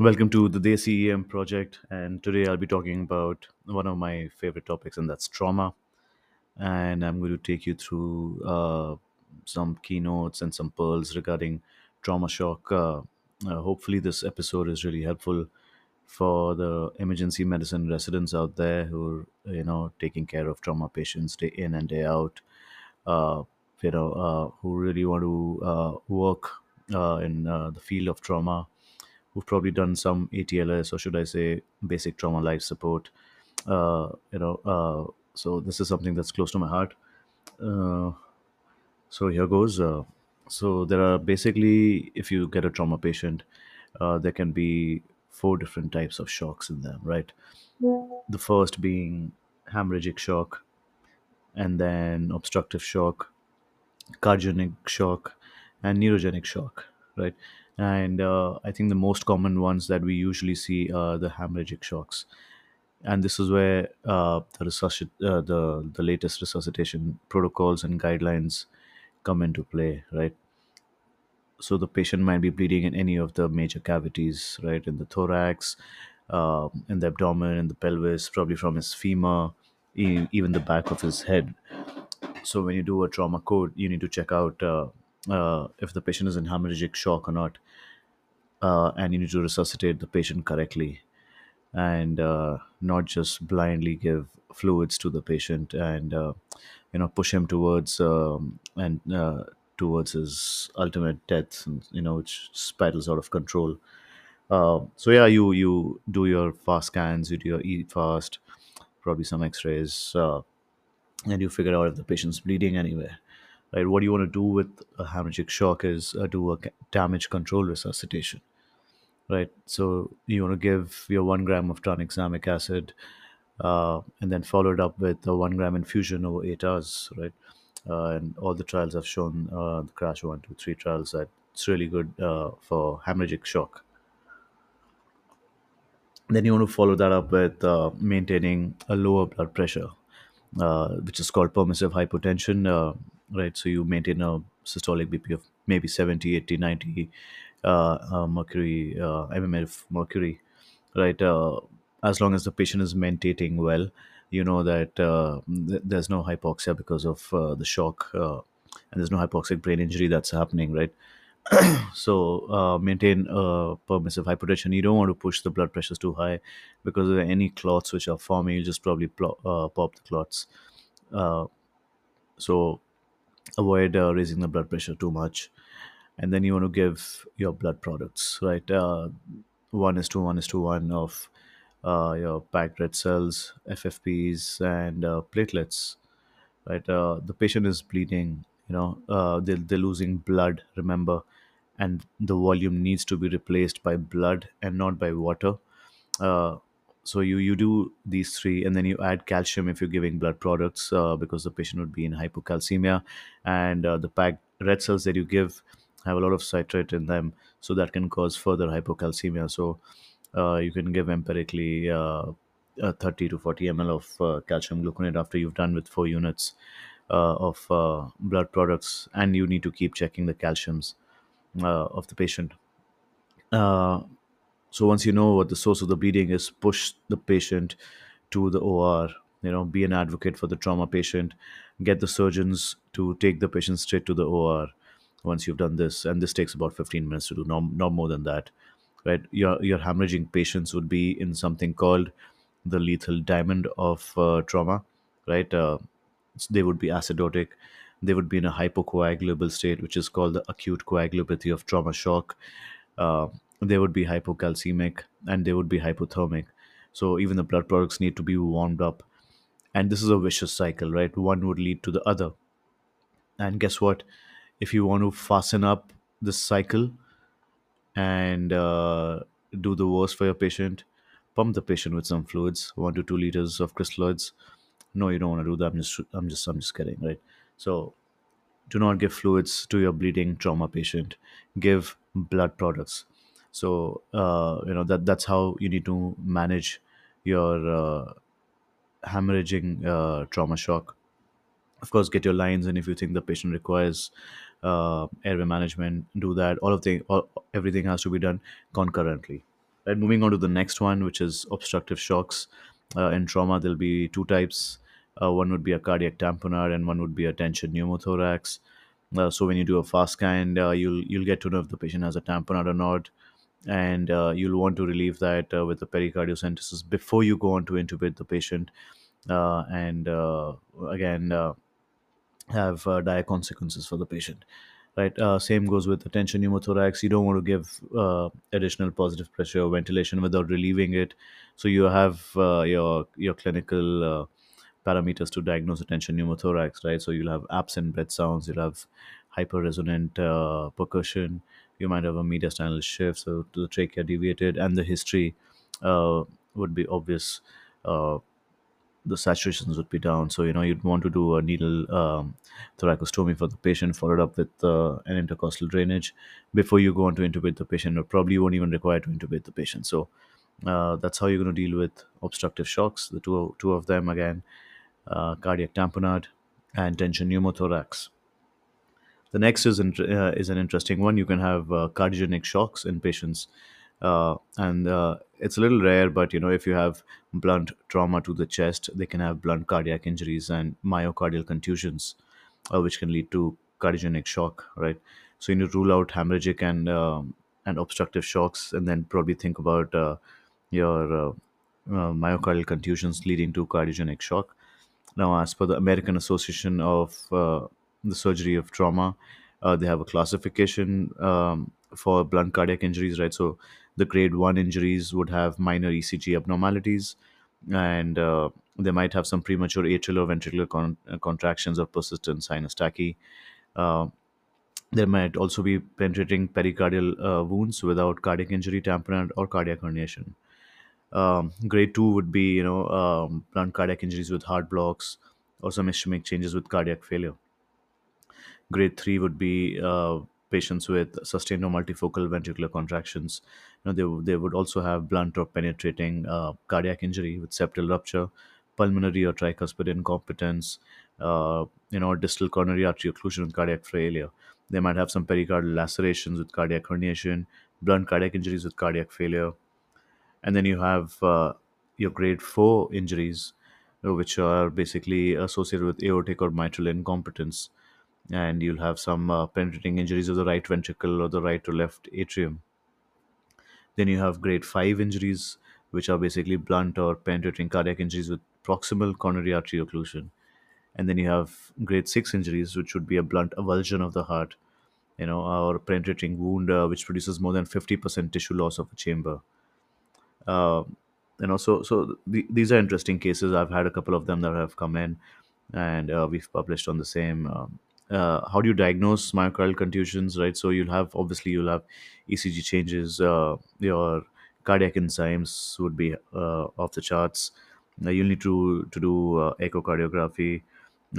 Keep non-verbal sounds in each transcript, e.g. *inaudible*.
Welcome to the Desi EM project, and today I'll be talking about one of my favorite topics, and that's trauma. And I'm going to take you through uh, some keynotes and some pearls regarding trauma shock. Uh, uh, hopefully, this episode is really helpful for the emergency medicine residents out there who are, you know, taking care of trauma patients day in and day out. Uh, you know, uh, who really want to uh, work in the field of trauma who've probably done some ATLS or should I say basic trauma life support. Uh, you know, uh, so this is something that's close to my heart. Uh, so here goes. Uh, so there are basically, if you get a trauma patient, uh, there can be four different types of shocks in them, right? The first being hemorrhagic shock, and then obstructive shock, cardiogenic shock, and neurogenic shock, right? And uh, I think the most common ones that we usually see are the hemorrhagic shocks, and this is where uh, the resuscit- uh, the the latest resuscitation protocols and guidelines come into play, right? So the patient might be bleeding in any of the major cavities, right, in the thorax, um, in the abdomen, in the pelvis, probably from his femur, even the back of his head so when you do a trauma code, you need to check out uh, uh, if the patient is in hemorrhagic shock or not, uh, and you need to resuscitate the patient correctly, and uh, not just blindly give fluids to the patient and uh, you know push him towards um, and uh, towards his ultimate death, and, you know, which spirals out of control. Uh, so yeah, you you do your fast scans, you do your eFAST, probably some X-rays. Uh, and you figure out if the patient's bleeding anywhere. Right? What do you want to do with a hemorrhagic shock is uh, do a damage control resuscitation. Right? So you want to give your one gram of tranexamic acid, uh, and then follow it up with a one gram infusion over eight hours. Right? Uh, and all the trials have shown uh, the crash one, two, three trials that it's really good uh, for hemorrhagic shock. Then you want to follow that up with uh, maintaining a lower blood pressure, which is called permissive hypotension, right? So you maintain a systolic BP of maybe 70, 80, 90 uh, uh, mercury, uh, mmF mercury, right? Uh, as long as the patient is maintaining well, you know that uh, th- there's no hypoxia because of uh, the shock, uh, and there's no hypoxic brain injury that's happening, right? *clears throat* So uh, maintain uh, permissive hypertension. You don't want to push the blood pressures too high because of any clots which are forming, you'll just probably plo- uh, pop the clots. Uh, so avoid uh, raising the blood pressure too much. And then you want to give your blood products, right? Uh, one is to one is to one of uh, your packed red cells, FFPs, and uh, platelets right? Uh, the patient is bleeding, you know, uh, they're, they're losing blood, remember, and the volume needs to be replaced by blood and not by water. Uh, so you, you do these three, and then you add calcium if you're giving blood products uh, because the patient would be in hypocalcemia, and uh, the packed red cells that you give have a lot of citrate in them, so that can cause further hypocalcemia. So uh, you can give empirically uh, uh, 30 to 40 ml of uh, calcium gluconate after you've done with four units of blood products, and you need to keep checking the calciums of the patient. So once you know what the source of the bleeding is, push the patient to the OR. You know, be an advocate for the trauma patient. Get the surgeons to take the patient straight to the OR once you've done this, and this takes about 15 minutes to do, no, not more than that. Right? Your your hemorrhaging patients would be in something called the lethal diamond of uh, trauma. Right? Uh, they would be acidotic. They would be in a hypocoagulable state, which is called the acute coagulopathy of trauma shock uh, they would be hypocalcemic and they would be hypothermic. So even the blood products need to be warmed up. And this is a vicious cycle, right? One would lead to the other. And guess what? If you want to fasten up this cycle and uh, do the worst for your patient, pump the patient with some fluids, one to two liters of crystalloids. No, you don't want to do that. I'm just, I'm just, I'm just kidding, right? So do not give fluids to your bleeding trauma patient give blood products so uh, you know that that's how you need to manage your uh, hemorrhaging uh, trauma shock of course get your lines and if you think the patient requires uh, airway management do that all of the all, everything has to be done concurrently Right, moving on to the next one, which is obstructive shocks. Uh, in trauma, there'll be two types. Uh, one would be a cardiac tamponade, and one would be a tension pneumothorax. Uh, so when you do a fast scan, uh, you'll you'll get to know if the patient has a tamponade or not, and uh, you'll want to relieve that uh, with the pericardiocentesis before you go on to intubate the patient. Uh, and uh, again, uh, have uh, dire consequences for the patient. Right. Same goes with the tension pneumothorax. You don't want to give additional positive pressure or ventilation without relieving it. So you have your your clinical parameters to diagnose a tension pneumothorax, right? So you'll have absent breath sounds. You'll have hyperresonant percussion. You might have a mediastinal shift, so the trachea deviated, and the history uh, would be obvious. Uh, the saturations would be down. So you know you'd want to do a needle um, thoracostomy for the patient, followed up with uh, an intercostal drainage before you go on to intubate the patient, or probably you won't even require to intubate the patient. So uh, that's how you're going to deal with obstructive shocks. The two two of them again, uh, cardiac tamponade and tension pneumothorax. The next is int- uh, is an interesting one. You can have uh, cardiogenic shocks in patients, uh, and uh, it's a little rare. But you know, if you have blunt trauma to the chest, they can have blunt cardiac injuries and myocardial contusions, uh, which can lead to cardiogenic shock. Right. So you need to rule out hemorrhagic and um, and obstructive shocks, and then probably think about uh, your myocardial contusions leading to cardiogenic shock. Now, as per the American Association of the Surgery of Trauma, uh, they have a classification um, for blunt cardiac injuries, right? So, the grade one injuries would have minor ECG abnormalities, and uh, they might have some premature atrial or ventricular con- uh, contractions or persistent sinus tachy. Uh, there might also be penetrating pericardial uh, wounds without cardiac injury, tamponade, or cardiac herniation. Um, grade two would be, you know, um, blunt cardiac injuries with heart blocks or some ischemic changes with cardiac failure. Grade three would be uh, patients with sustained or multifocal ventricular contractions. You know, they, would- they would also have blunt or penetrating uh, cardiac injury with septal rupture, pulmonary or tricuspid incompetence, uh, you know, distal coronary artery occlusion with cardiac failure. They might have some pericardial lacerations with cardiac herniation, blunt cardiac injuries with cardiac failure, and then you have uh, your grade 4 injuries which are basically associated with aortic or mitral incompetence and you'll have some uh, penetrating injuries of the right ventricle or the right to left atrium. Then you have grade 5 injuries which are basically blunt or penetrating cardiac injuries with proximal coronary artery occlusion. And then you have grade 6 injuries which would be a blunt avulsion of the heart you know or penetrating wound uh, which produces more than 50% tissue loss of a chamber. Uh, you know so so these are interesting cases. I've had a couple of them that have come in and uh, we've published on the same um, uh, how do you diagnose myocardial contusions right so you'll have obviously you'll have ecg changes uh, your cardiac enzymes would be uh, off the charts uh, you'll need to to do uh, echocardiography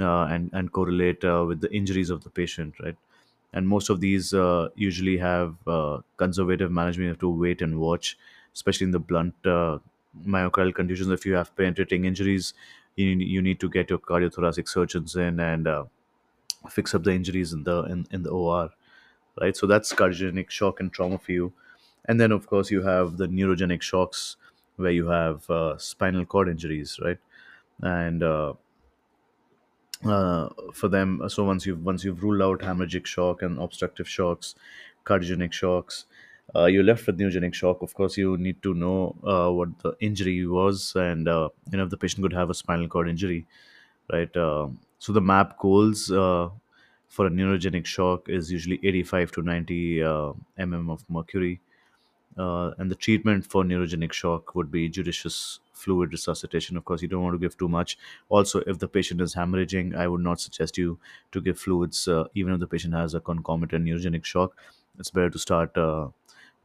uh, and and correlate with the injuries of the patient right and most of these usually have conservative management. You have to wait and watch, especially in the blunt myocardial conditions. If you have penetrating injuries, you need, you need to get your cardiothoracic surgeons in and fix up the injuries in the in, in the OR. Right, so that's cardiogenic shock and trauma for you, and then of course you have the neurogenic shocks where you have uh, spinal cord injuries, right, and uh, uh, for them. So once you've once you've ruled out hemorrhagic shock and obstructive shocks, cardiogenic shocks, uh, you're left with neurogenic shock. Of course, you need to know uh, what the injury was, and uh, you know if the patient could have a spinal cord injury, right? Um so the MAP goals uh, for a neurogenic shock is usually 85 to 90 uh, mm of mercury uh, and the treatment for neurogenic shock would be judicious fluid resuscitation. Of course, you don't want to give too much. Also, if the patient is hemorrhaging, I would not suggest you to give fluids, uh, even if the patient has a concomitant neurogenic shock. It's better to start uh,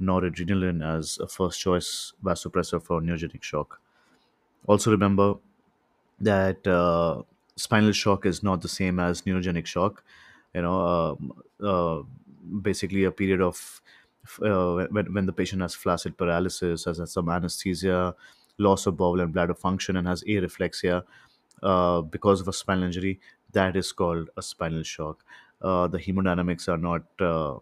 noradrenaline as a first choice vasopressor for neurogenic shock. Also, remember that uh, spinal shock is not the same as neurogenic shock. You know, um, uh, basically a period of uh, when, when the patient has flaccid paralysis, has, has some anesthesia, loss of bowel and bladder function, and has areflexia uh, because of a spinal injury, that is called a spinal shock. Uh, the hemodynamics are not, uh,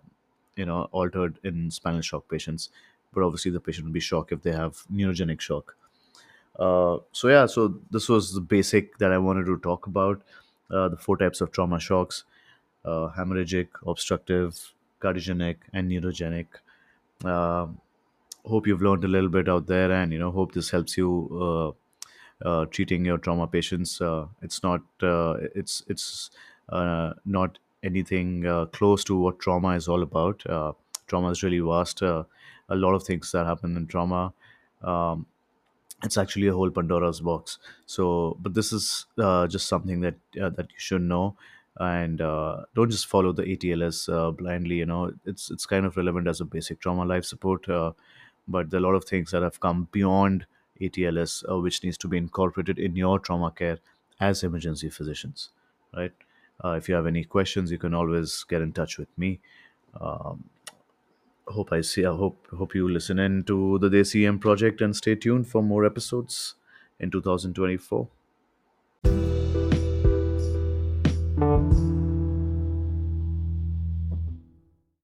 you know, altered in spinal shock patients. but obviously the patient will be shocked if they have neurogenic shock. Uh, so yeah, so this was the basic that I wanted to talk about. Uh, the four types of trauma shocks: uh, hemorrhagic, obstructive, cardiogenic, and neurogenic. Uh, hope you've learned a little bit out there, and you know, hope this helps you uh, uh, treating your trauma patients. It's not it's it's not anything close to what trauma is all about. Trauma is really vast. A lot of things that happen in trauma. Um, it's actually a whole Pandora's box. So, but this is uh, just something that uh, that you should know, and uh, don't just follow the ATLS uh, blindly. You know, it's it's kind of relevant as a basic trauma life support, uh, but there are a lot of things that have come beyond ATLS, uh, which needs to be incorporated in your trauma care as emergency physicians, right? Uh, if you have any questions, you can always get in touch with me. Um, hope I see. I hope hope you listen in to the Desi EM project and stay tuned for more episodes in 2024.